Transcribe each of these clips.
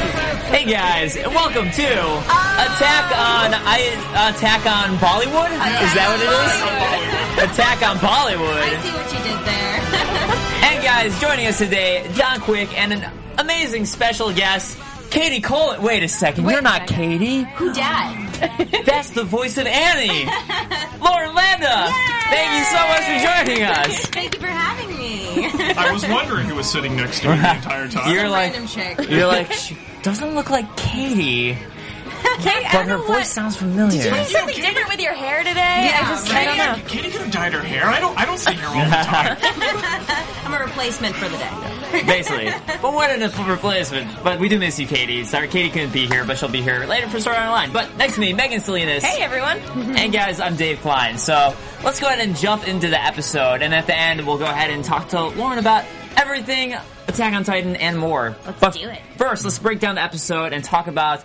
Hey guys, and welcome to Attack on I Attack on Bollywood. Is that what it is? Attack on Bollywood. I Bollywood. see what you did there. And guys, joining us today, John Quick and an amazing special guest, Katie Cullen. Wait a second, Wait you're a not second. Katie. Who dad? That's the voice of Annie, Lauren Landa. Thank you so much for joining us. Thank you for having me. I was wondering who was sitting next to me the entire time. You're like, Random chick. you're like, she doesn't look like Katie, Kate, but her voice sounds familiar. Did you do something different with your hair today? Yeah, I just, right. I don't know. Katie could have dyed her hair. I don't. I don't see her all the time. I'm a replacement for the day. Basically. But what an a replacement. But we do miss you, Katie. Sorry, Katie couldn't be here, but she'll be here later for Sword Art Online. But next to me, Megan Salinas. Hey everyone. And guys, I'm Dave Klein. So let's go ahead and jump into the episode. And at the end, we'll go ahead and talk to Lauren about everything Attack on Titan and more. Let's but do it. First, let's break down the episode and talk about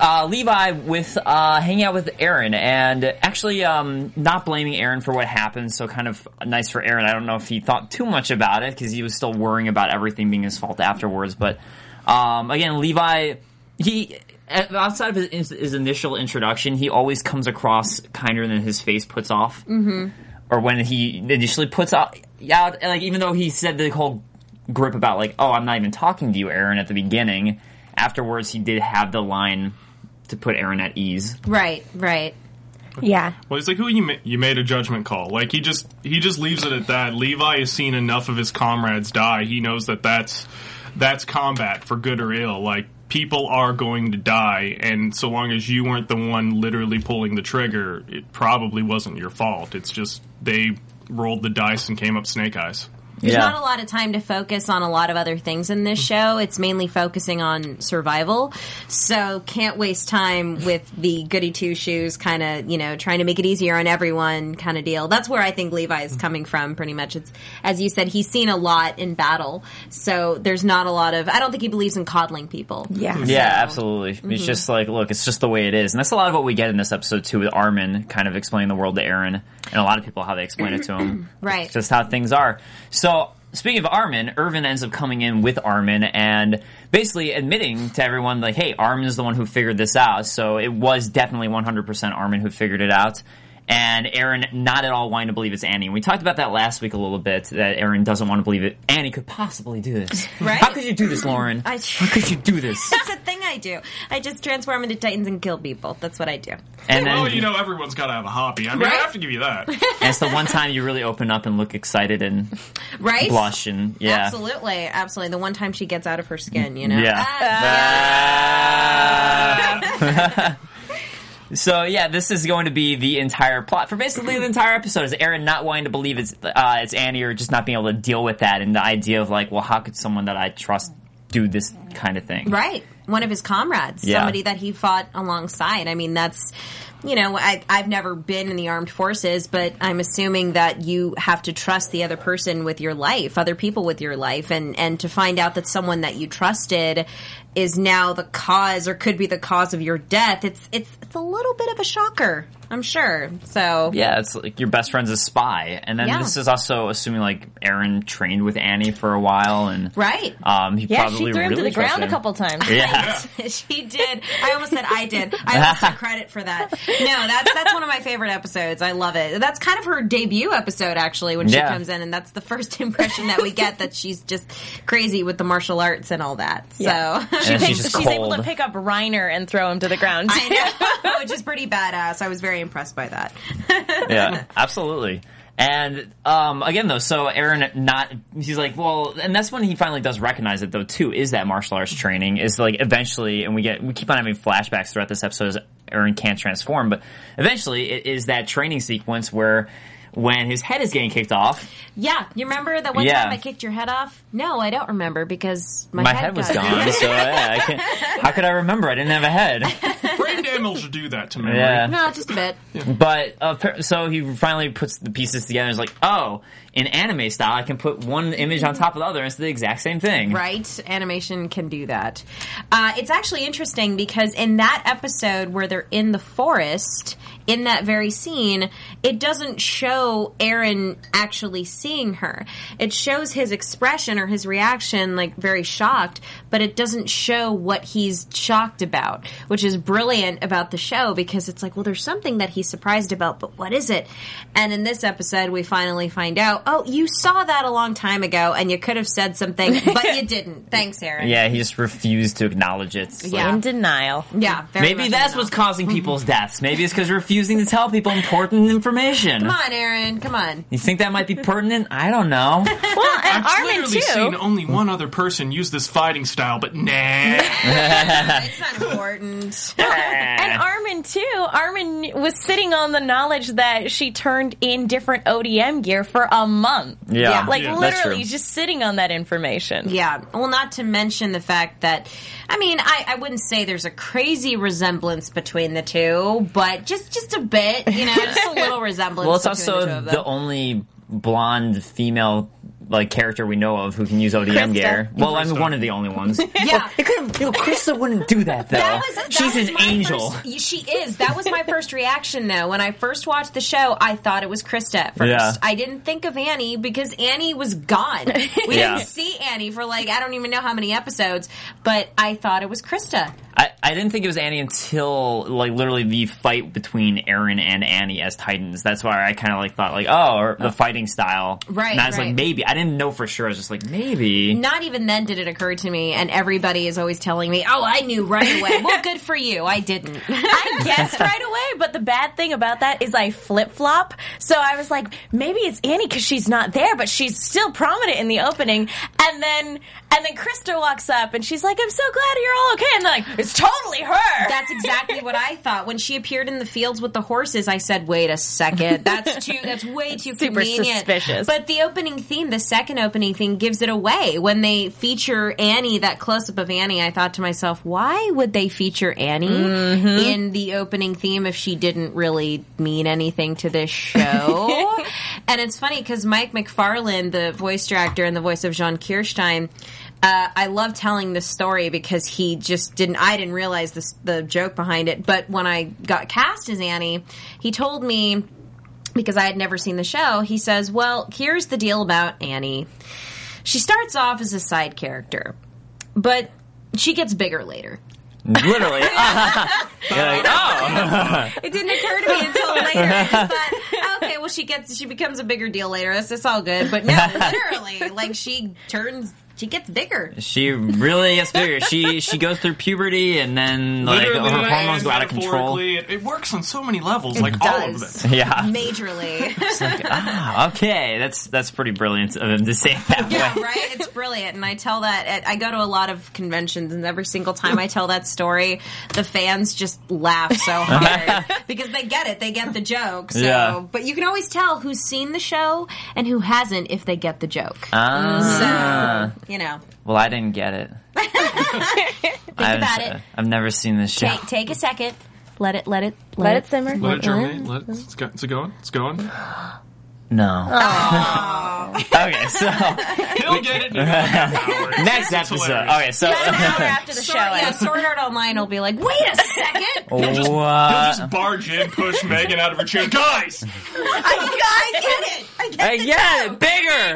uh, Levi with uh, hanging out with Eren and actually um, not blaming Eren for what happened. So kind of nice for Eren. I don't know if he thought too much about it because he was still worrying about everything being his fault afterwards. But um, again, Levi, he outside of his, his initial introduction, he always comes across kinder than his face puts off. Mm-hmm. Or when he initially puts out, out, like even though he said the whole grip about like, oh, I'm not even talking to you, Eren, at the beginning. Afterwards, he did have the line to put Eren at ease. Right, right. Yeah. Well, he's like, "Who you? Ma- you made a judgment call." Like he just he just leaves it at that. Levi has seen enough of his comrades die. He knows that that's that's combat for good or ill. Like people are going to die, and so long as you weren't the one literally pulling the trigger, it probably wasn't your fault. It's just they rolled the dice and came up snake eyes. There's Yeah. not a lot of time to focus on a lot of other things in this show. It's mainly focusing on survival. So can't waste time with the goody two shoes kind of, you know, trying to make it easier on everyone kind of deal. That's where I think Levi is coming from pretty much. It's, as you said, he's seen a lot in battle. So there's not a lot of, I don't think he believes in coddling people. Yeah. Yeah, So- absolutely. It's mm-hmm. just like, look, it's just the way it is, and that's a lot of what we get in this episode too, with Armin kind of explaining the world to Eren, and a lot of people how they explain it to him. Right. It's just how things are. So. So speaking of Armin, Erwin ends up coming in with Armin and basically admitting to everyone, like, hey, Armin is the one who figured this out. So it was definitely 100% Armin who figured it out. And Eren not at all wanting to believe it's Annie. And we talked about that last week a little bit, that Eren doesn't want to believe it. Annie could possibly do this. Right. How could you do this, Lauren? I- How could you do this? That's a thing I do. I just transform into titans and kill people. That's what I do. And then Well, you know, everyone's got to have a hobby. I mean, I Right? have to give you that. and it's the one time you really open up and look excited and Right? blush and yeah. Absolutely, absolutely. The one time she gets out of her skin, you know. Yeah. Ah. So yeah, this is going to be the entire plot for basically the entire episode. Is Eren not wanting to believe it's uh, it's Annie or just not being able to deal with that and the idea of like, well, how could someone that I trust do this kind of thing? Right. One of his comrades, Yeah. somebody that he fought alongside. I mean, that's, you know, I, I've never been in the armed forces, but I'm assuming that you have to trust the other person with your life, other people with your life, and, and to find out that someone that you trusted is now the cause or could be the cause of your death, it's, it's, it's a little bit of a shocker, I'm sure. So, Yeah, it's like your best friend's a spy, and then Yeah. this is also assuming like Eren trained with Annie for a while, and right. um, he Yeah, probably she threw him to the ground trusted a couple times. Yeah. she did. I almost said I did. I almost took credit for that. No, that's that's one of my favorite episodes. I love it. That's kind of her debut episode actually when she Yeah. comes in, and that's the first impression that we get that she's just crazy with the martial arts and all that. So Yeah. And She she's just she's able to pick up Reiner and throw him to the ground. I know, which is pretty badass. I was very impressed by that. yeah, absolutely. And um, again, though, so Eren not he's like, well, and that's when he finally does recognize it, though. Too is that martial arts training is like eventually, and we get we keep on having flashbacks throughout this episode as Eren can't transform, but eventually it is that training sequence where when his head is getting kicked off, Yeah, you remember that one Yeah. time I kicked your head off? No, I don't remember because my, my head was got- gone. so yeah, I can't, how could I remember? I didn't have a head. Brain damage will do that to memory. Yeah. no, just a bit. But uh, per- so he finally puts the pieces together. and is like, oh, in anime style, I can put one image on top of the other, and it's the exact same thing. Right? Animation can do that. Uh, it's actually interesting because in that episode where they're in the forest, in that very scene, it doesn't show Eren actually seeing her. It shows his expression or his reaction, like very shocked, but it doesn't show what he's shocked about, which is brilliant about the show because it's like, well, there's something that he's surprised about, but what is it? And in this episode, we finally find out, oh, you saw that a long time ago and you could have said something, but you didn't. Thanks, Eren. Yeah, he just refused to acknowledge it. It's like, Yeah. In denial. Yeah, very Maybe much that's so. what's causing mm-hmm. people's deaths. Maybe it's because refusing to tell people important information. Come on, Eren. Come on. You think that might be pertinent? I don't know. Well, and I've Armin literally too. seen only one other person use this fighting style, but nah. It's not important. And Armin too. Armin was sitting on the knowledge that she turned in different ODM gear for a month. Yeah, Like Yeah. literally just sitting on that information. Yeah. Well, not to mention the fact that, I mean, I, I wouldn't say there's a crazy resemblance between the two, but just just a bit, you know, just a little resemblance. Well, it's between also the, two of the, only blonde female like character we know of who can use ODM Krista. gear. Well, I'm one of the only ones. Yeah. It could have, you know, Krista wouldn't do that though. That was, that She's was an angel. First, she is. That was my first reaction, though. When I first watched the show, I thought it was Krista at first. Yeah. I didn't think of Annie because Annie was gone. We Yeah. didn't see Annie for like I don't even know how many episodes, but I thought it was Krista. I, I didn't think it was Annie until like literally the fight between Eren and Annie as Titans. That's why I kind of like thought like oh or the oh. fighting style. Right, And I was right. like maybe I didn't know for sure. I was just like maybe. Not even then did it occur to me, and everybody is always telling me, "Oh, I knew right away." well, good for you. I didn't. I guessed right away, but the bad thing about that is I flip flop. So I was like, maybe it's Annie because she's not there, but she's still prominent in the opening. And then, and then Krista walks up and she's like, "I'm so glad you're all okay." And they're like, "It's totally her." That's exactly what I thought when she appeared in the fields with the horses. I said, "Wait a second, that's too. That's way too Super convenient." suspicious. But the opening theme, the second opening theme, gives it away when they feature Annie. That close up of Annie, I thought to myself, "Why would they feature Annie Mm-hmm. in the opening theme if she didn't really mean anything to this show?" and it's funny because Mike McFarland, the voice director and the voice of Jean Kirstein. Uh, I love telling this story because he just didn't. I didn't realize this, the joke behind it. But when I got cast as Annie, he told me because I had never seen the show. He says, "Well, here's the deal about Annie. She starts off as a side character, but she gets bigger later." Literally. Like, oh. It didn't occur to me until later. I just thought, okay, well, she gets she becomes a bigger deal later. It's, it's all good. But no, literally, like she turns, she gets bigger. She really gets bigger. She she goes through puberty and then like Literally, her hormones go out of control. metaphorically, It, it works on so many levels, like all of does. them. Yeah. Majorly. Ah, okay, that's that's pretty brilliant of him to say it that Yeah, way. right. It's brilliant, and I tell that at, I go to a lot of conventions, and every single time I tell that story, the fans just laugh so hard because they get it, they get the joke. So, Yeah. but you can always tell who's seen the show and who hasn't if they get the joke. Ah. So, you know, Well, I didn't get it. think I've, about it. I've never seen this show. Take take a second. Let it let it Let it simmer. Let it germinate. Let it, it's, go, it's going. It's going. No. okay, so He'll get it in about an hour. next episode. hilarious. Okay, so An hour after the show Sword, yeah, ends. Sword Art Online will be like, wait a second, He'll just, he'll what? just barge in, push Megan out of her chair. Guys, I, I get it. I get I the get joke. it,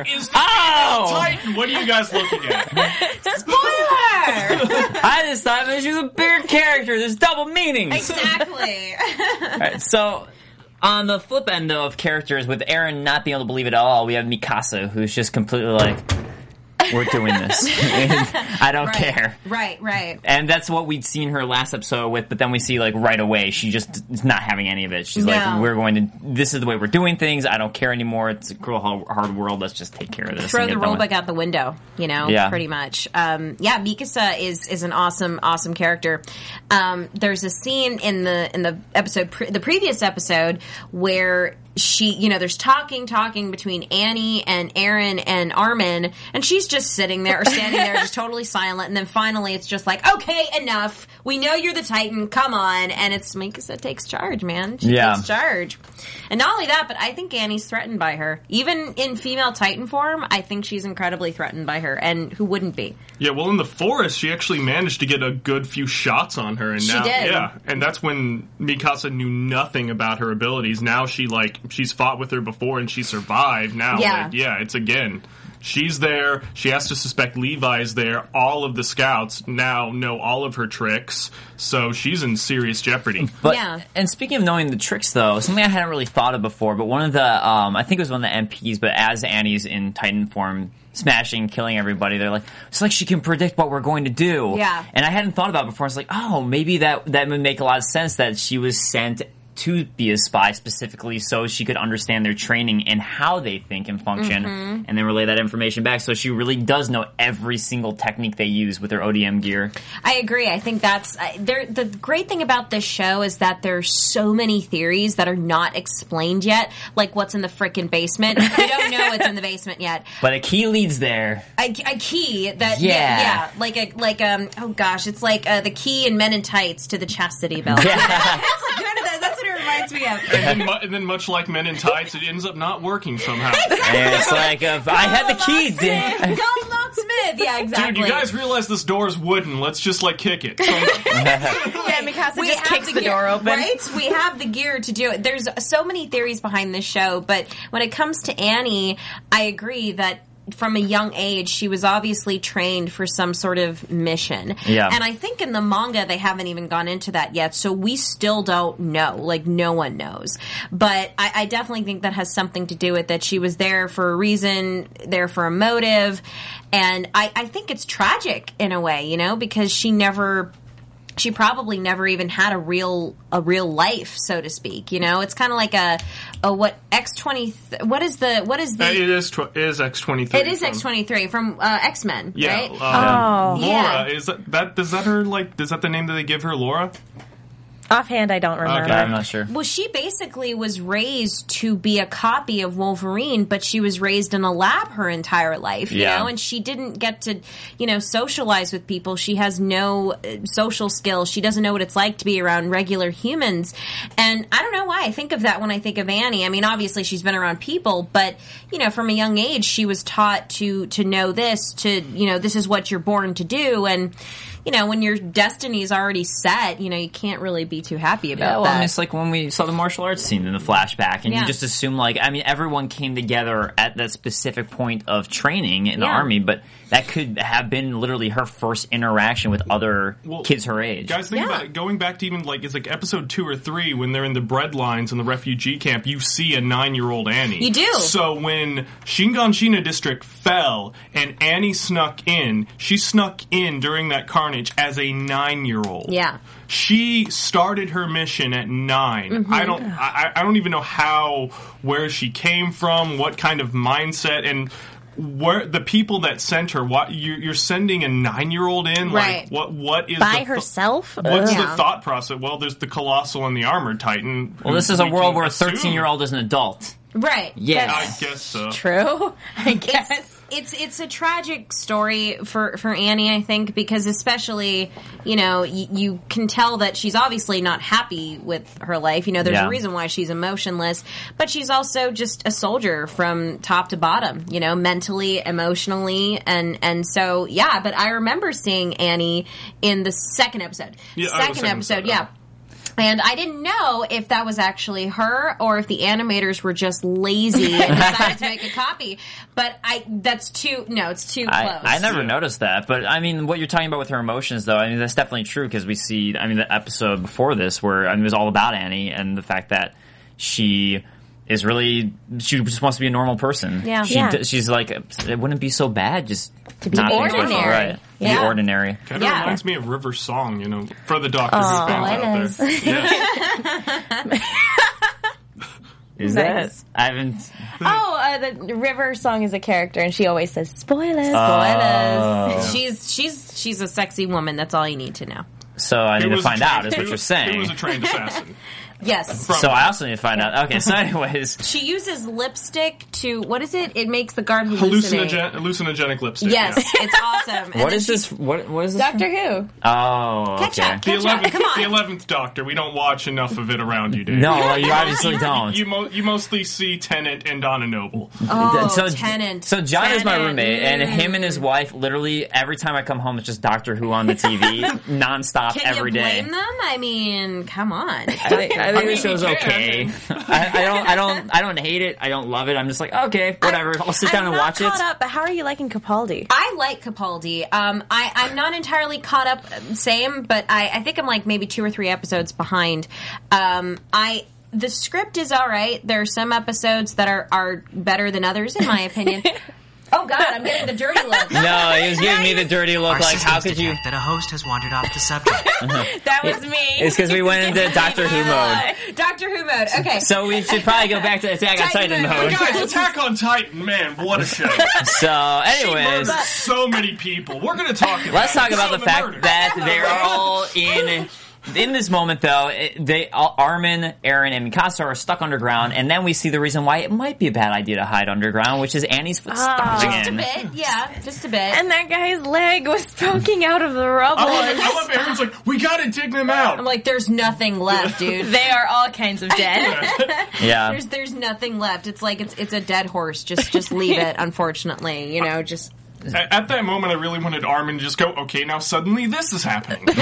bigger. is the Oh, Titan? What are you guys looking at? Spoiler. I just thought that she was a bigger character. There's double meanings. exactly. Alright, so on the flip end of characters, with Eren not being able to believe it at all, we have Mikasa, who's just completely like, we're doing this. I don't Right. care. Right, right. And that's what we'd seen her last episode with, but then we see like right away she just is not having any of it. She's No. like, "We're going to. This is the way we're doing things. I don't care anymore. It's a cruel, hard, world. Let's just take care of this." Throw the rule book out the window, you know, Yeah. pretty much. Um, yeah, Mikasa is is an awesome, awesome character. Um, there's a scene in the in the episode, pre- the previous episode, where she, you know, there's talking, talking between Annie and Eren and Armin, and she's just sitting there or standing there, just totally silent. And then finally, it's just like, okay, enough. We know you're the Titan. Come on. And it's Mikasa takes charge, man. She Yeah. takes charge. And not only that, but I think Annie's threatened by her. Even in female Titan form, I think she's incredibly threatened by her. And who wouldn't be? Yeah, well, in the forest, she actually managed to get a good few shots on her, and She now, did. yeah, and that's when Mikasa knew nothing about her abilities. Now she like she's fought with her before, and she survived. Now, Yeah. like, yeah, it's again. She's there. She has to suspect Levi's there. All of the scouts now know all of her tricks, so she's in serious jeopardy. But Yeah. and speaking of knowing the tricks, though, something I hadn't really thought of before. But one of the, um, I think it was one of the MPs, but as Annie's in Titan form, smashing, killing everybody, they're like, it's like she can predict what we're going to do. Yeah. And I hadn't thought about it before. I was like, oh, maybe that that would make a lot of sense that she was sent to be a spy specifically so she could understand their training and how they think and function Mm-hmm. and then relay that information back so she really does know every single technique they use with their ODM gear. I agree. I think that's I- there. The great thing about this show is that there's so many theories that are not explained yet. Like what's in the frickin' basement. We don't know what's in the basement yet. But a key leads there. A, a key that Yeah. yeah, yeah, like a like um oh gosh, it's like uh, the key in Men in Tights to the chastity belt. Yeah. That's like kind of the, that's what it reminds me of. and, then, mu- and then, much like Men in Tights, it ends up not working somehow. And it's like, uh, I had the key. Go Dan. locksmith. Yeah, exactly. Dude, you guys realize this door is wooden. Let's just like kick it. Yeah, Mikasa We just have kicks the, gear, door open. Right? We have the gear to do it. There's so many theories behind this show, but when it comes to Annie, I agree that from a young age, she was obviously trained for some sort of mission. Yeah. And I think in the manga, they haven't even gone into that yet. So we still don't know. Like, no one knows. But I, I definitely think that has something to do with that. She was there for a reason, there for a motive. And I, I think it's tragic in a way, you know, because she never she probably never even had a real a real life, so to speak. You know, it's kind of like a a what X twenty. What is the what is the? Uh, it is tw- it is X twenty three. it is X twenty three from uh, X Men, Yeah. right? uh, Oh. Laura Yeah. is that, that is that her like is that the name that they give her Laura? Offhand, I don't remember. Okay. I'm not sure. Well, she basically was raised to be a copy of Wolverine, but she was raised in a lab her entire life, you Yeah. know, and she didn't get to, you know, socialize with people. She has no uh, social skills. She doesn't know what it's like to be around regular humans. And I don't know why I think of that when I think of Annie. I mean, obviously she's been around people, but, you know, from a young age, she was taught to, to know this, to, you know, this is what you're born to do. And, you know, when your destiny is already set, you know, you can't really be too happy about Yeah, well, I that. mean, it's like when we saw the martial arts scene in the flashback, and Yeah. you just assume like, I mean, everyone came together at that specific point of training in the army, but that could have been literally her first interaction with other Well, kids her age. Guys, think Yeah. about it. Going back to even like it's like episode two or three when they're in the bread lines in the refugee camp. You see a nine-year-old Annie. You do. So when Shiganshina district fell and Annie snuck in, she snuck in during that carnage as a nine-year-old. Yeah. She started her mission at 9 Mm-hmm. I don't. I, I don't even know how, where she came from, what kind of mindset, and where the people that sent her. What you're, you're sending a nine-year-old in? Right. Like what? What is By the herself? What's Ugh. the thought process? Well, there's the colossal and the armored titan. well, this is a world where a 13 year old is an adult. Right. Yeah. I guess so. True, I guess. It's, it's a tragic story for for Annie, I think, because especially you know y- you can tell that she's obviously not happy with her life. You know, there's Yeah. a reason why she's emotionless, but she's also just a soldier from top to bottom. You know, mentally, emotionally, and and so yeah. But I remember seeing Annie in the second episode. Yeah, second, second episode, episode, yeah. And I didn't know if that was actually her or if the animators were just lazy and decided to make a copy. But I, that's too, no, it's too I, close. I never Yeah. noticed that, but I mean, what you're talking about with her emotions, though, I mean, that's definitely true because we see, I mean, the episode before this where I mean, it was all about Annie and the fact that she is really, she just wants to be a normal person. Yeah. She, Yeah. she's like, it wouldn't be so bad just To be not being ordinary. special, right? To Yeah. be ordinary. Kind of Yeah. reminds me of River song, you know, for the Doctor Who fans out there. Yeah. Is Nice. that? I haven't. Oh, uh, the River song is a character, and she always says spoilers. Oh. She's she's she's a sexy woman. That's all you need to know. So I He need to find trained- out. Is what you're saying. He was a trained assassin. Yes. From- So I also need to find out. Okay, so anyways, She uses lipstick to what is it? It makes the guard hallucinate. hallucinogen, hallucinogenic lipstick. Yes, yeah. it's awesome. And what she- this? What what is this? Doctor from? Who? Oh, Catch okay. up, The catch up. eleventh, Come on. the eleventh Doctor. We don't watch enough of it around you, Dave. No, well, you obviously don't. You, mo- you mostly see Tennant and Donna Noble. Oh, so Tennant. So John is my roommate, and him and his Mm. wife literally every time I come home, it's just Doctor Who on the TV, nonstop every day. Can every you day. blame them? I mean, come on. I think, I think mean, the show's okay. I, I don't, I don't, I don't hate it. I don't love it. I'm just like, okay, whatever. I'll sit down I'm and not watch it. caught up, but how are you liking Capaldi? I like Capaldi. Um, I, I'm not entirely caught up, uh, same, but I, I think I'm like maybe two or three episodes behind. Um, I the script is all right. There are some episodes that are are better than others, in my opinion. oh God, I'm getting the dirty look. No, he was giving me the dirty look. Our Like, how systems could you? that a host has wandered off the subject. Uh-huh. That was me. It's because we went into Doctor Who mode. Doctor Who mode. Okay. So we should probably go back to Attack on Titan Titan mode. mode. Guys, Attack on Titan, man, what a show! So, She anyways, murdered so many people. We're going to talk. About let's talk about Some the fact murder. that they're all in. In this moment, though, it- they Armin, Eren, and Mikasa are stuck underground, and then we see the reason why it might be a bad idea to hide underground, which is Annie's foot ah, stomping just a bit, yeah, just a bit. and that guy's leg was poking out of the rubble. I love, I love Aaron's like, we got to dig them out. I'm like, there's nothing left, dude. they are all kinds of dead. Yeah, There's there's nothing left. It's like it's it's a dead horse. Just just leave it. Unfortunately, you know, just At, at that moment, I really wanted Armin to just go, okay, now suddenly this is happening.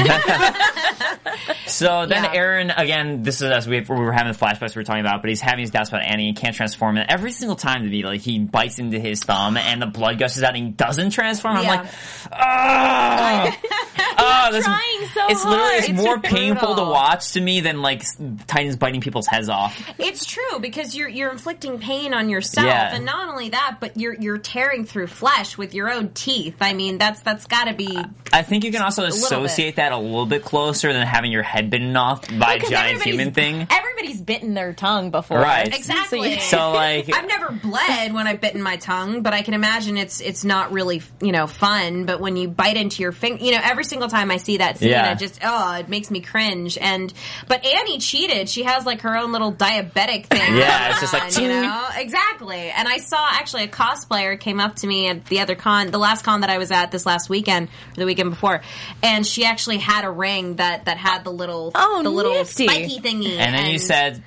So then Yeah. Eren, again, this is as we, we were having the flashbacks we were talking about, but he's having his doubts about Annie and can't transform. And every single time to me, like he bites into his thumb and the blood gushes out and he doesn't transform. I'm Yeah. like, ah, ah, this- trying so It's literally it's hard. more It's painful to brutal. watch to me than like Titans biting people's heads off. it's true because you're you're inflicting pain on yourself, Yeah. and not only that, but you're you're tearing through flesh with your own teeth. I mean, that's that's got to be I think you can also little associate that a little bit closer than having your head bitten off by a giant human thing. Everybody's bitten their tongue before. Right. exactly. So like, I've never bled when I've bitten my tongue, but I can imagine it's it's not really you know fun. But when you bite into your finger, you know, every single time I see that scene, Yeah. it just oh, it makes me cringe. And but Annie cheated. She has like her own little diabetic thing. Yeah, going it's just like, you know exactly. And I saw actually a cosplayer came up to me at the other con, the last con that I was at this last weekend or the weekend before, and she actually had a ring that that had the little Oh, the little nifty. spiky thingy. and then you said.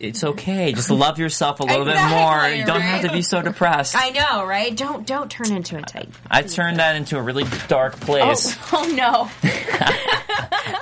It's okay. Just love yourself a little bit more. You don't have to be so depressed. I know, right? Don't don't turn into a type. I turned that into a really dark place. Oh, oh no.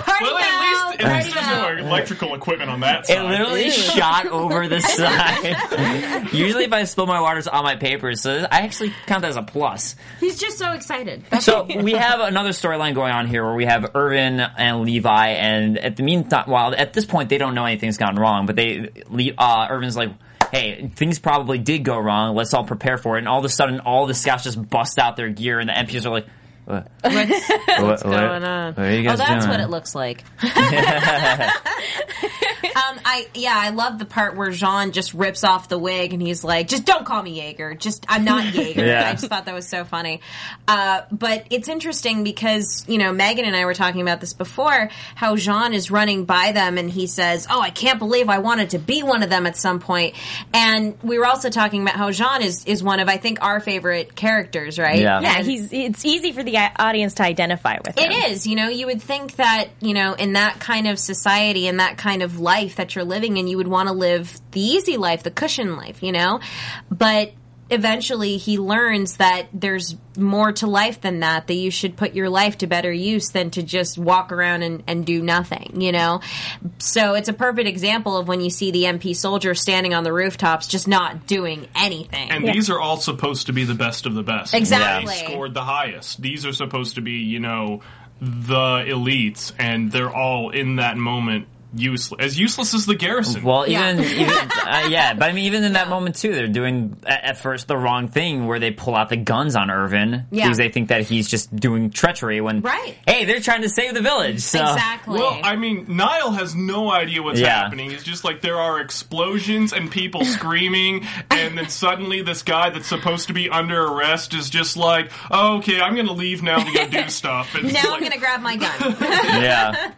Party well, now, at least, at least there's no electrical equipment on that side. It side. literally shot over the side. Usually, if I spill my water, it's on my papers, so I actually count that as a plus. He's just so excited. That's So we have another storyline going on here where we have Erwin and Levi, and at the meantime, while at this point they don't know anything's gone wrong, but they, Le- uh, Erwin's like, "Hey, things probably did go wrong. Let's all prepare for it." And all of a sudden, all the scouts just bust out their gear, and the MPs are like. What, what's, what's what- going on? what are you oh, that's doing? what it looks like. um, I yeah, I love the part where Jean just rips off the wig and he's like, "Just don't call me Jaeger. Just I'm not Jaeger." Yeah. I just thought that was so funny. Uh, but it's interesting because you know Megan and I were talking about this before. How Jean is running by them and he says, "Oh, I can't believe I wanted to be one of them at some point." And we were also talking about how Jean is is one of I think our favorite characters, right? Yeah. Yeah, he's it's easy for the audience to identify with him. it is, you know, you would think that, you know, in that kind of society and that kind of life that you're living in, you would want to live the easy life, the cushion life, you know? But eventually he learns that there's more to life than that, that you should put your life to better use than to just walk around and, and do nothing, you know? So it's a perfect example of when you see the MP soldier standing on the rooftops just not doing anything. And these are all supposed to be the best of the best. Exactly. They scored the highest. These are supposed to be, you know, the elites, and they're all in that moment useless, as useless as the garrison. Well, Yeah. even, even uh, yeah, but I mean, even in that moment too, they're doing at, at first the wrong thing where they pull out the guns on Erwin Yeah. because they think that he's just doing treachery when Right. hey, they're trying to save the village. So. exactly. Well, I mean, Nile has no idea what's Yeah. happening. It's just like there are explosions and people screaming, and then suddenly this guy that's supposed to be under arrest is just like, oh, "Okay, I'm going to leave now to go do stuff." And now like- I'm gonna grab my gun. Yeah,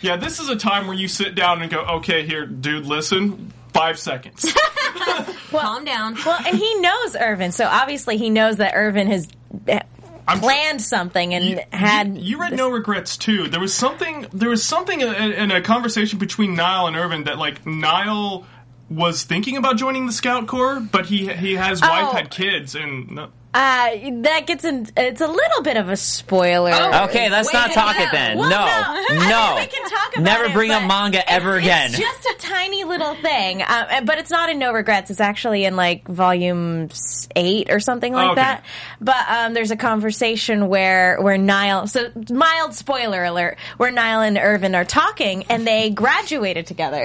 Yeah, this is a time where you sit down and go, "Okay, here, dude, listen." Five seconds. Calm down. Well, and he knows Erwin, so obviously he knows that Erwin has eh, I'm- planned something and had. You, you read No Regrets too. There was something. There was something in, in a conversation between Nile and Erwin that like Nile was thinking about joining the Scout Corps, but he he has wife Oh. had kids and. No, Uh, that gets in. It's a little bit of a spoiler. okay, let's not talk it then. Well, no, no. no, We can talk about never it, bring up but manga ever again. It's just a tiny little thing, uh, but it's not in No Regrets. It's actually in like volume s- eight or something like Okay. that. But um, there's a conversation where where Nile. So mild spoiler alert, where Nile and Erwin are talking, and they graduated together.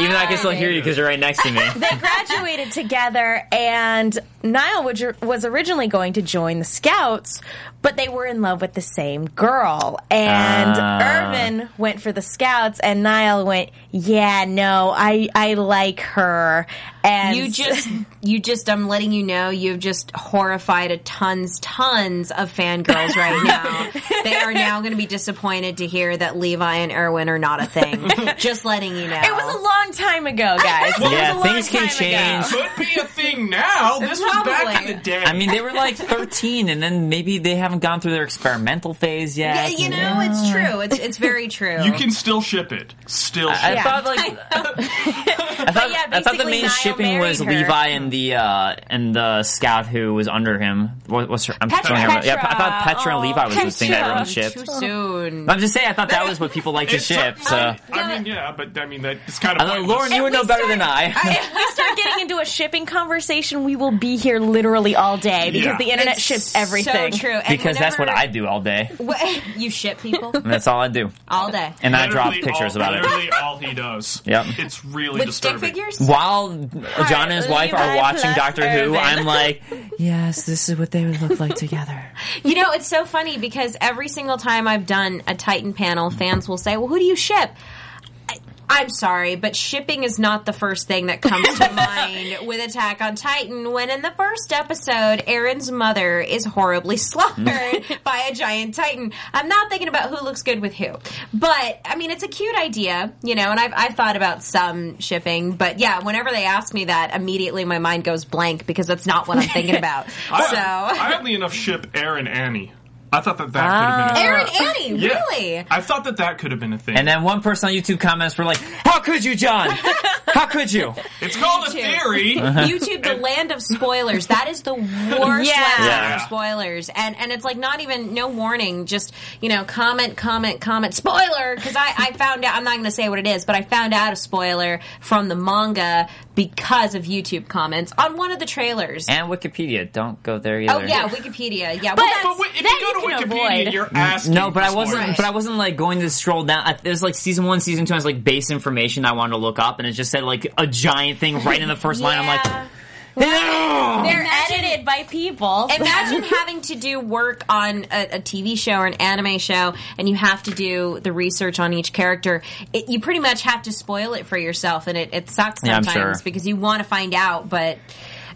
Even though I can still hear you because you're right next to me. they graduated together, and Nile was, was originally going to join the Scouts, but they were in love with the same girl. And Ah. Erwin went for the Scouts, and Nile went, "Yeah, no, I I like her." And You just, you just, I'm letting you know, you've just horrified a tons, tons of fangirls right now. they are now going to be disappointed to hear that Levi and Erwin are not a thing. just letting you know. It was a long time ago, guys. It Yeah, things can time ago. change. could be a thing now. This was back in the day. I mean, they were like 13, and then maybe they haven't gone through their experimental phase yet. Yeah, you know, it's true. It's it's very true. you can still ship it. Still ship I it. thought like I thought, yeah, I thought the main Niall shipping was her. Levi and the uh, and the scout who was under him. What, what's her? I'm Petra. throwing her- Yeah, I thought Petra. Petra and Levi was the thing that everyone Petra. shipped. Too soon. I'm just saying, I thought that was what people like to It's ship. So, I, I mean, yeah, but I mean that it's kind of. I know. Lauren, you would know we better than start- I. if we start getting into a shipping conversation, we will be here literally all day because Yeah. the internet It's ships everything. So true. And because that's what whenever- I do all day. Wh- You ship people And that's all I do. all day. And I draw Literally pictures all, about it. Literally all he does. Yep. It's really With stick disturbing. figures? While John and his wife are Levi watching plus Doctor Who, Erwin. I'm like, yes, this is what they would look like together. You know, it's so funny because every single time I've done a Titan panel, fans will say, "Well, who do you ship?" I- I'm sorry, but shipping is not the first thing that comes to mind with Attack on Titan. When in the first episode, Eren's mother is horribly slaughtered by a giant Titan. I'm not thinking about who looks good with who, but I mean, it's a cute idea, you know. And I've I've thought about some shipping, but yeah, whenever they ask me that, immediately my mind goes blank because that's not what I'm thinking about. I, so. I only enough ship Eren Annie. I thought that that could have been. A ah. Eren Annie, Yeah. really? I thought that that could have been a thing. And then one person on YouTube comments were like, how could you, John? How could you? it's called a YouTube. theory. Uh-huh. YouTube, the land of spoilers. That is the worst Yeah. website Yeah. for spoilers, and and it's like not even no warning. Just you know, comment, comment, comment, spoiler. Because I I found out. I'm not going to say what it is, but I found out a spoiler from the manga because of YouTube comments on one of the trailers. And Wikipedia, don't go there oh, either. oh yeah, Wikipedia. Yeah, But- well, But wait, if you go you to can Wikipedia, avoid. you're asking. No, but for I wasn't. spoilers. But I wasn't like going to scroll down. I- There's like season one, season two I was like base information I wanted to look up, and it just said like a giant thing right in the first line. I'm like, Yeah. They're Imagine- edited by people. Imagine having to do work on a, a TV show or an anime show, and you have to do the research on each character. It, you pretty much have to spoil it for yourself, and it, it sucks Yeah, sometimes sure. because you want to find out, but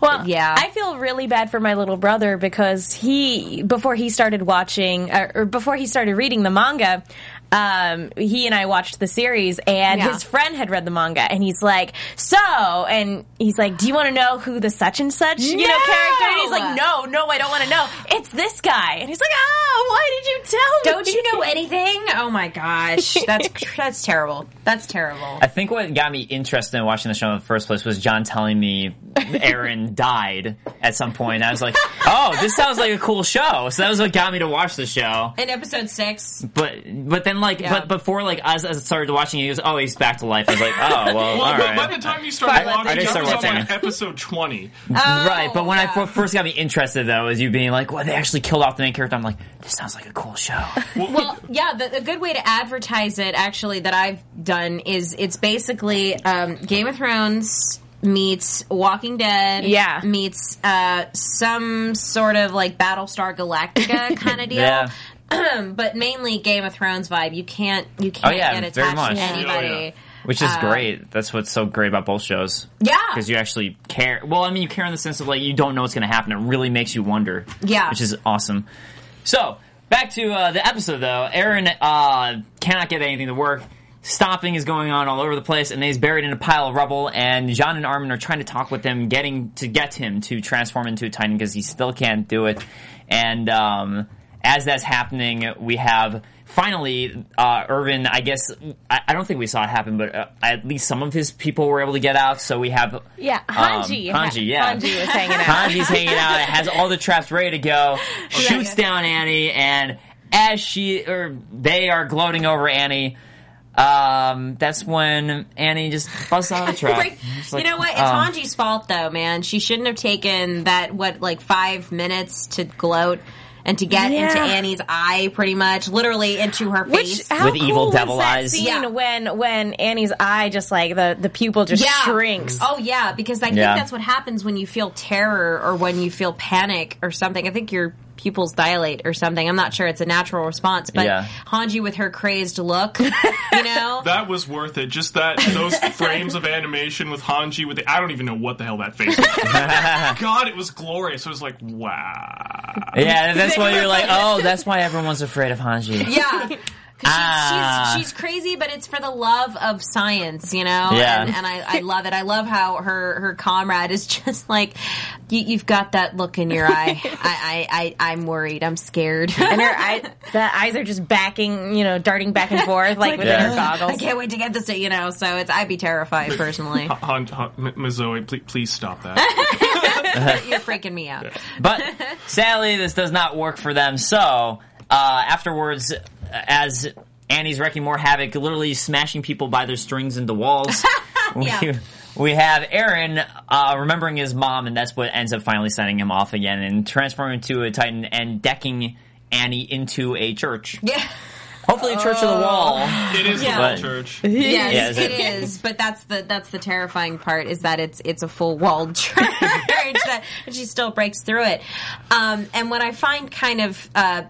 Well, Yeah. I feel really bad for my little brother because he, before he started watching, uh, or before he started reading the manga, um, he and I watched the series, and Yeah. his friend had read the manga, and he's like, "So," and he's like, "Do you want to know who the such and such you know character?" And he's like, "No, no, I don't want to know. It's this guy." And he's like, "Oh, why did you tell me? don't you know anything? Oh my gosh, that's that's terrible. That's terrible. I think what got me interested in watching the show in the first place was John telling me Eren died at some point. I was like, oh, this sounds like a cool show. So that was what got me to watch the show. In episode six, But but then like, Yeah. but before, like, as, as I started watching, it, he goes, "Oh, he's back to life." I was like, "Oh, well, Well, all by- by the time you started Fine, watching, I didn't I start was on watching like episode 20. right, but when I yeah. f- first got me interested, though, is you being like, "Well, they actually killed off the main character." I'm like, "This sounds like a cool show." well, yeah, the, a good way to advertise it, actually, that I've done is it's basically um, Game of Thrones meets Walking Dead, Yeah. meets uh, some sort of like Battlestar Galactica kind of deal. Yeah. but mainly Game of Thrones vibe. You can't you can't Oh, yeah, get very attached much. to anybody. Oh, yeah. Which is Uh, great. That's what's so great about both shows. Yeah. Because you actually care. Well, I mean, you care in the sense of like you don't know what's going to happen. It really makes you wonder. Yeah. Which is awesome. So back to uh, the episode though. Eren uh, cannot get anything to work. Stomping is going on all over the place, and he's buried in a pile of rubble. And John and Armin are trying to talk with him, getting to get him to transform into a Titan because he still can't do it. And um, as that's happening, we have finally uh, Erwin. I guess I, I don't think we saw it happen, but uh, at least some of his people were able to get out. So we have Yeah, Hanji. Um, Hanji, yeah. Hanji was hanging out. Hanji's hanging out. It has all the traps ready to go. Shoots down Annie, and as she or they are gloating over Annie, um, that's when Annie just busts out of the trap. It's like, you know what? It's oh. Hanji's fault, though, man. She shouldn't have taken that what like five minutes to gloat and to get Yeah. into Annie's eye, pretty much, literally into her Which face. how With evil cool was devil that eyes. Scene Yeah. when when Annie's eye just like the the pupil just shrinks. Oh yeah, because I think Yeah. that's what happens when you feel terror or when you feel panic or something. I think your pupils dilate or something. I'm not sure. It's a natural response, but Yeah. Hanji with her crazed look, you know. That was worth it. Just that those frames of animation with Hanji with the I don't even know what the hell that face. was. God, it was glorious. It was like wow. Yeah, that's why you're like, oh, that's why everyone's afraid of Hanji. yeah. 'Cause She's, Ah. she's, she's crazy, but it's for the love of science, you know. Yeah. And, and I, I love it. I love how her her comrade is just like, you, you've got that look in your eye. I, I, I I'm worried. I'm scared. And her eye, the eyes are just backing, you know, darting back and forth like within Yeah. her goggles. I can't wait to get this to you know. So it's I'd be terrified personally. Han, Han, M- please, please stop that. You're freaking me out. But sadly, this does not work for them. So uh, afterwards, as Annie's wrecking more havoc, literally smashing people by their strings into walls, Yeah. we, we have Eren uh, remembering his mom, and that's what ends up finally sending him off again and transforming into a Titan and decking Annie into a church. Yeah. Hopefully, a church of the wall. It is Yeah. the whole But- church. Yes, Yeah, is it it- is. But that's the that's the terrifying part is that it's it's a full walled church that and she still breaks through it. Um, and what I find kind of uh,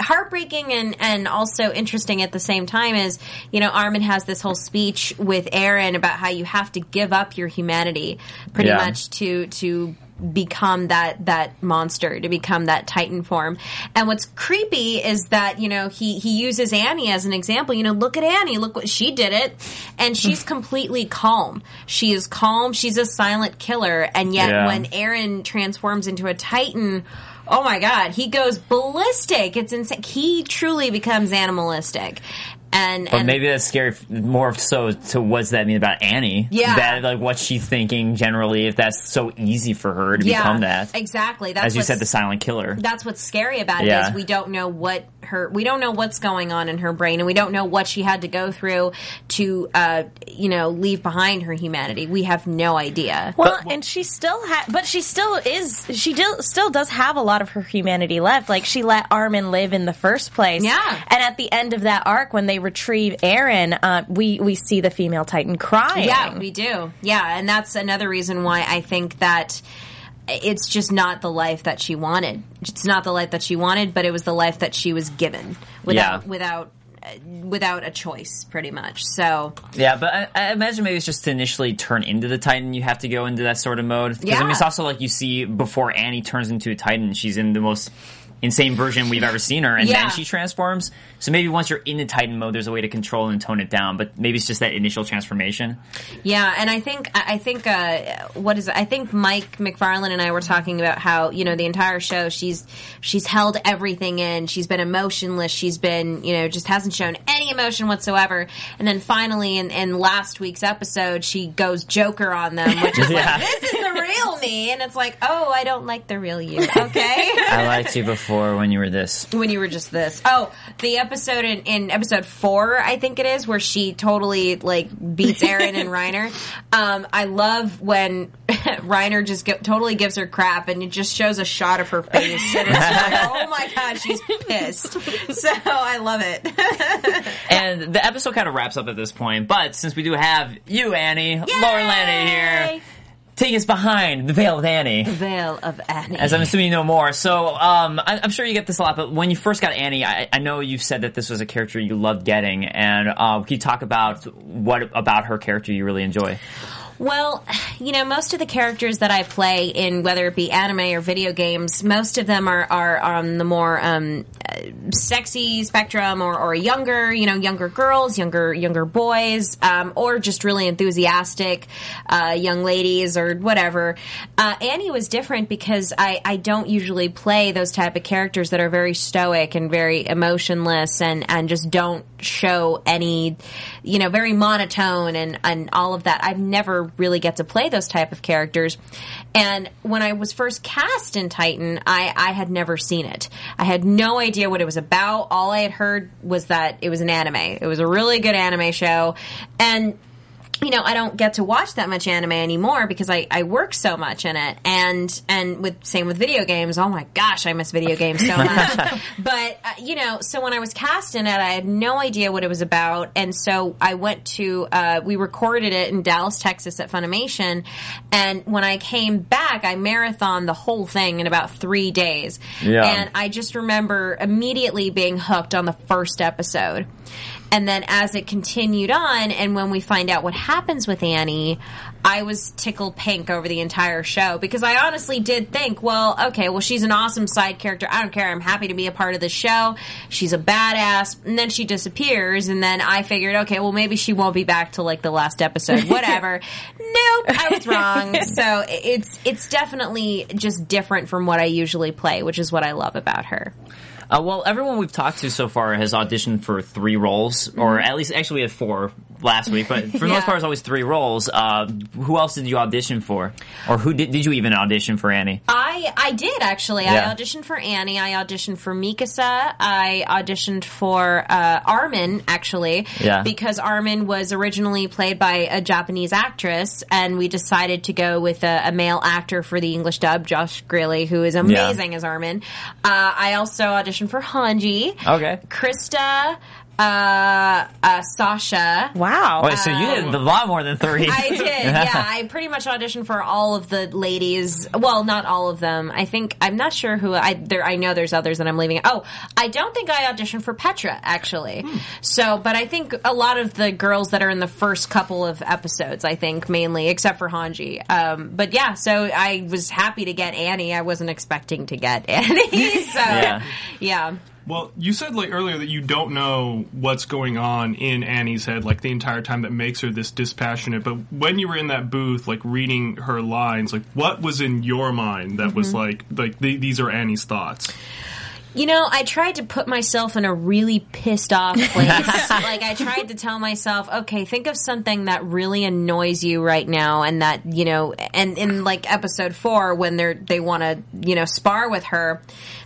heartbreaking and and also interesting at the same time is you know Armin has this whole speech with Eren about how you have to give up your humanity pretty Yeah. much to to become that that monster to become that titan form. And what's creepy is that you know he he uses annie as an example. You know look at annie look what she did it. And she's completely calm. She is calm. She's a silent killer. And yet Yeah. when eren transforms into a titan oh my god. He goes ballistic. It's insane. He truly becomes animalistic and But and maybe that's scary. More so to what's that mean about Annie? Yeah. that like what's she thinking generally? If that's so easy for her to yeah become that, exactly that's as you what's- said, the silent killer. that's what's scary about it Yeah. is we don't know what her we don't know what's going on in her brain and we don't know what she had to go through to uh you know leave behind her humanity we have no idea Well, and she still ha but she still is. She do- still does have a lot of her humanity left. Like she let Armin live in the first place. Yeah. And at the end of that arc, when they retrieve Eren, uh, we we see the female Titan crying. yeah we do yeah and that's another reason why i think that it's just not the life that she wanted it's not the life that she wanted but it was the life that she was given without Yeah. without uh, without a choice pretty much so Yeah, but I, I imagine maybe it's just to initially turn into the Titan, you have to go into that sort of mode. Because I mean, it's also like you see before Annie turns into a Titan, she's in the most insane version we've ever seen her, and Yeah. then she transforms. So maybe once you're in the Titan mode, there's a way to control and tone it down. But maybe it's just that initial transformation. Yeah, and I think I think uh, what is it? I think Mike McFarland and I were talking about how you know the entire show she's she's held everything in. She's been emotionless. She's been you know just hasn't shown any emotion whatsoever. And then finally in, in last week's episode, she goes Joker on them, which is Yeah. like this is the real me, and it's like, oh, I don't like the real you. Okay. I liked you before when you were this. when you were just this. Oh, the episode in, in episode four, I think it is, where she totally like beats Eren and Reiner. Um, I love when Reiner just go, totally gives her crap, and it just shows a shot of her face, and it's like, oh my god, she's pissed. So I love it. And the episode kind of wraps up at this point, but since we do have you, Annie, Lauren Landa here, take us behind the veil of Annie. The veil of Annie. As I'm assuming you know more. So um, I, I'm sure you get this a lot, but when you first got Annie, I, I know you've said that this was a character you loved getting, and uh, can you talk about what about her character you really enjoy? Well, you know, most of the characters that I play in, whether it be anime or video games, most of them are, are on the more um, sexy spectrum or, or younger, you know, younger girls, younger younger boys, um, or just really enthusiastic uh, young ladies or whatever. Uh, Annie was different because I, I don't usually play those type of characters that are very stoic and very emotionless and, and just don't show any, you know, very monotone and, and all of that. I've never really get to play those type of characters. And when I was first cast in Titan, I, I had never seen it. I had no idea what it was about. All I had heard was that it was an anime. It was a really good anime show. And you know, I don't get to watch that much anime anymore because I, I work so much in it. And, and with, same with video games. Oh my gosh, I miss video games so much. but, uh, you know, so when I was cast in it, I had no idea what it was about. And so I went to, uh, we recorded it in Dallas, Texas at Funimation. And when I came back, I marathon the whole thing in about three days. Yeah. And I just remember immediately being hooked on the first episode. And then as it continued on, and when we find out what happens with Annie, I was tickled pink over the entire show because I honestly did think, well, okay, well, she's an awesome side character. I don't care. I'm happy to be a part of the show. She's a badass. And then she disappears. And then I figured, okay, well, maybe she won't be back till like the last episode. Whatever. nope, I was wrong. So it's, it's definitely just different from what I usually play, which is what I love about her. Uh, well, everyone we've talked to so far has auditioned for three roles, or at least actually we had four last week, but for the Yeah. most part, it's always three roles. Uh, who else did you audition for, or who did, did you even audition for Annie? I I did actually. Yeah. I auditioned for Annie. I auditioned for Mikasa. I auditioned for uh, Armin actually. Yeah. Because Armin was originally played by a Japanese actress, and we decided to go with a, a male actor for the English dub, Josh Grelle, who is amazing as Armin. Uh, I also auditioned for Hanji. Okay. Krista. Uh, uh, Sasha. Wow. Wait, so you did a lot more than three. I did, yeah. I pretty much auditioned for all of the ladies. Well, not all of them. I think I'm not sure who I there. I know there's others that I'm leaving. Oh, I don't think I auditioned for Petra actually. So, but I think a lot of the girls that are in the first couple of episodes, I think mainly, except for Hanji. Um, but yeah, so I was happy to get Annie. I wasn't expecting to get Annie. so Yeah. yeah. Well, you said like earlier that you don't know what's going on in Annie's head like the entire time that makes her this dispassionate. But when you were in that booth, like reading her lines, like what was in your mind that was mm-hmm. like like the, these are Annie's thoughts? You know, I tried to put myself in a really pissed off place. like I tried to tell myself, okay, think of something that really annoys you right now and that, you know, and in like episode 4 when they're they want to, you know, spar with her,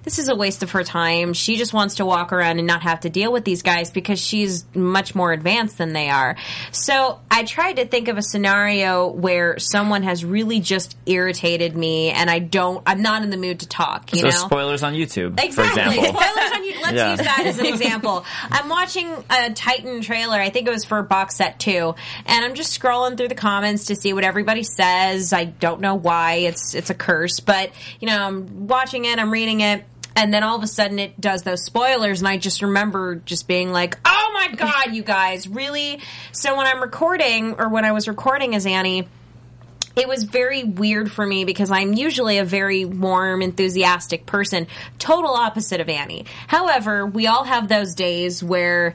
this is a waste of her time. She just wants to walk around and not have to deal with these guys because she's much more advanced than they are. So, I tried to think of a scenario where someone has really just irritated me and I don't I'm not in the mood to talk, you so know. spoilers on YouTube, for Exactly. Example. Spoilers on you. Let's Yeah. use that as an example. I'm watching a Titan trailer. I think it was for box set two, and I'm just scrolling through the comments to see what everybody says. I don't know why. It's it's a curse, but you know, I'm watching it. I'm reading it. And then all of a sudden it does those spoilers and I just remember just being like, oh my god, you guys, really? So when I'm recording, or when I was recording as Annie, it was very weird for me because I'm usually a very warm, enthusiastic person, total opposite of Annie. However, we all have those days where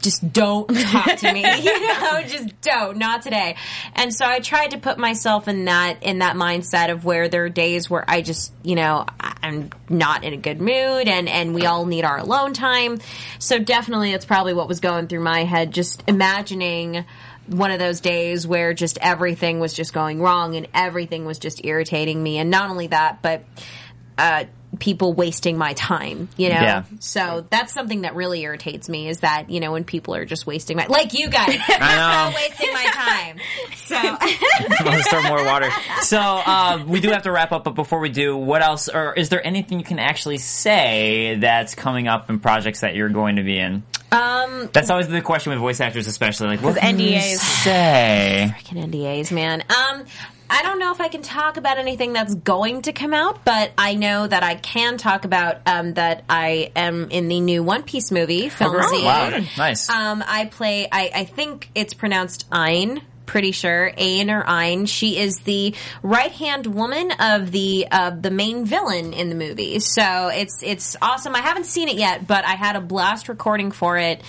just don't talk to me. you know, just don't. Not today. And so I tried to put myself in that in that mindset of where there are days where I just, you know, I'm not in a good mood, and and we all need our alone time. So definitely, it's probably what was going through my head. Just imagining one of those days where just everything was just going wrong and everything was just irritating me, and not only that, but. Uh, people wasting my time, you know? Yeah. So that's something that really irritates me is that, you know, when people are just wasting my, like you guys, I know. wasting my time. So, Want to store more water. So uh, we do have to wrap up, but before we do, what else? Or is there anything you can actually say that's coming up in projects that you're going to be in? um, That's always the question with voice actors, especially. Like, what can you NDAs. say? freaking NDAs, man. Um, I don't know if I can talk about anything that's going to come out, but I know that I can talk about um, that I am in the new One Piece movie, Film Oh, Z. wow. Nice. Um, I play. I, I think it's pronounced Ein. Pretty sure Ain or Ein. She is the right hand woman of the uh, the main villain in the movie. So it's it's awesome. I haven't seen it yet, but I had a blast recording for it,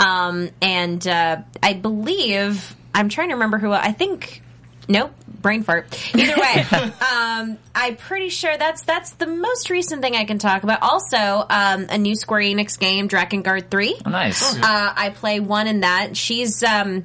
um, and uh, I believe I'm trying to remember who. I think Nope, brain fart. Either way, um, I'm pretty sure that's that's the most recent thing I can talk about. Also, um, a new Square Enix game, Drakengard Three. Oh, nice. Uh, I play one in that. She's um,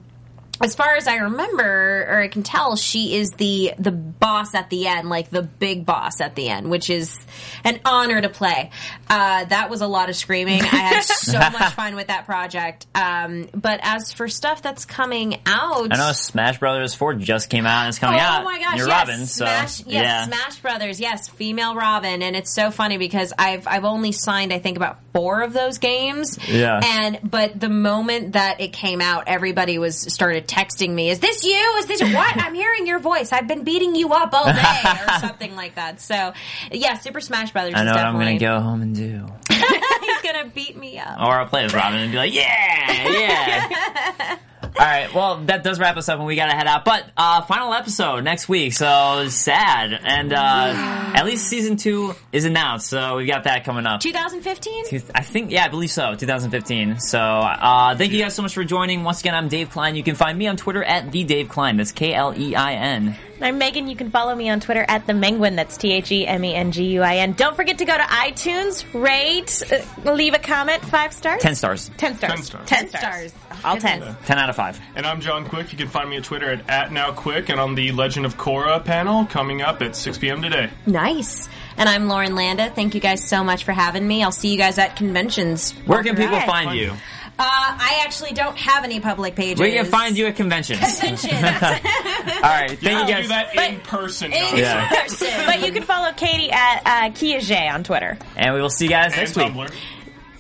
as far as I remember or I can tell, she is the the boss at the end, like the big boss at the end, which is an honor to play. Uh, that was a lot of screaming. I had so much fun with that project. Um, but as for stuff that's coming out, I know Smash Brothers 4 just came out and it's coming oh out. my gosh! You're yes, Robin, so Smash, yes, yeah. Smash Brothers, yes, female Robin, and it's so funny because I've I've only signed I think about four of those games. Yeah. And but the moment that it came out, everybody was started texting me, "Is this you? Is this what? I'm hearing your voice. I've been beating you up all day, or something like that." So yeah, Super Smash Brothers. I know is what I'm gonna go home and do. He's gonna beat me up. Or I'll play as Robin and be like, yeah, yeah. All right, well, that does wrap us up, and we gotta head out. But uh, final episode next week, so sad. And uh, at least season two is announced, so we've got that coming up. 2015. I think, yeah, I believe so, 2015. So, uh, thank you guys so much for joining. Once again, I'm Dave Klein. You can find me on Twitter at the Dave Klein. That's K L E I N. I'm Megan. You can follow me on Twitter at the Menguin. That's T H E M E N G U I N. Don't forget to go to iTunes, rate, uh, leave a comment, five stars, Ten stars. ten stars, Ten stars. ten stars. all ten. Ten out of five. And I'm John Quick. You can find me on Twitter at, at NowQuick and on the Legend of Korra panel coming up at 6 p.m. today. Nice. And I'm Lauren Landa. Thank you guys so much for having me. I'll see you guys at conventions. Where can people Alright. find you? Uh, I actually don't have any public pages. Where can find you at conventions? Conventions. All right, thank I'll you do guys. that in person. guys. Yeah. person. But you can follow Katie at uh, Kia J on Twitter. And we will see you guys And next week. Tumblr.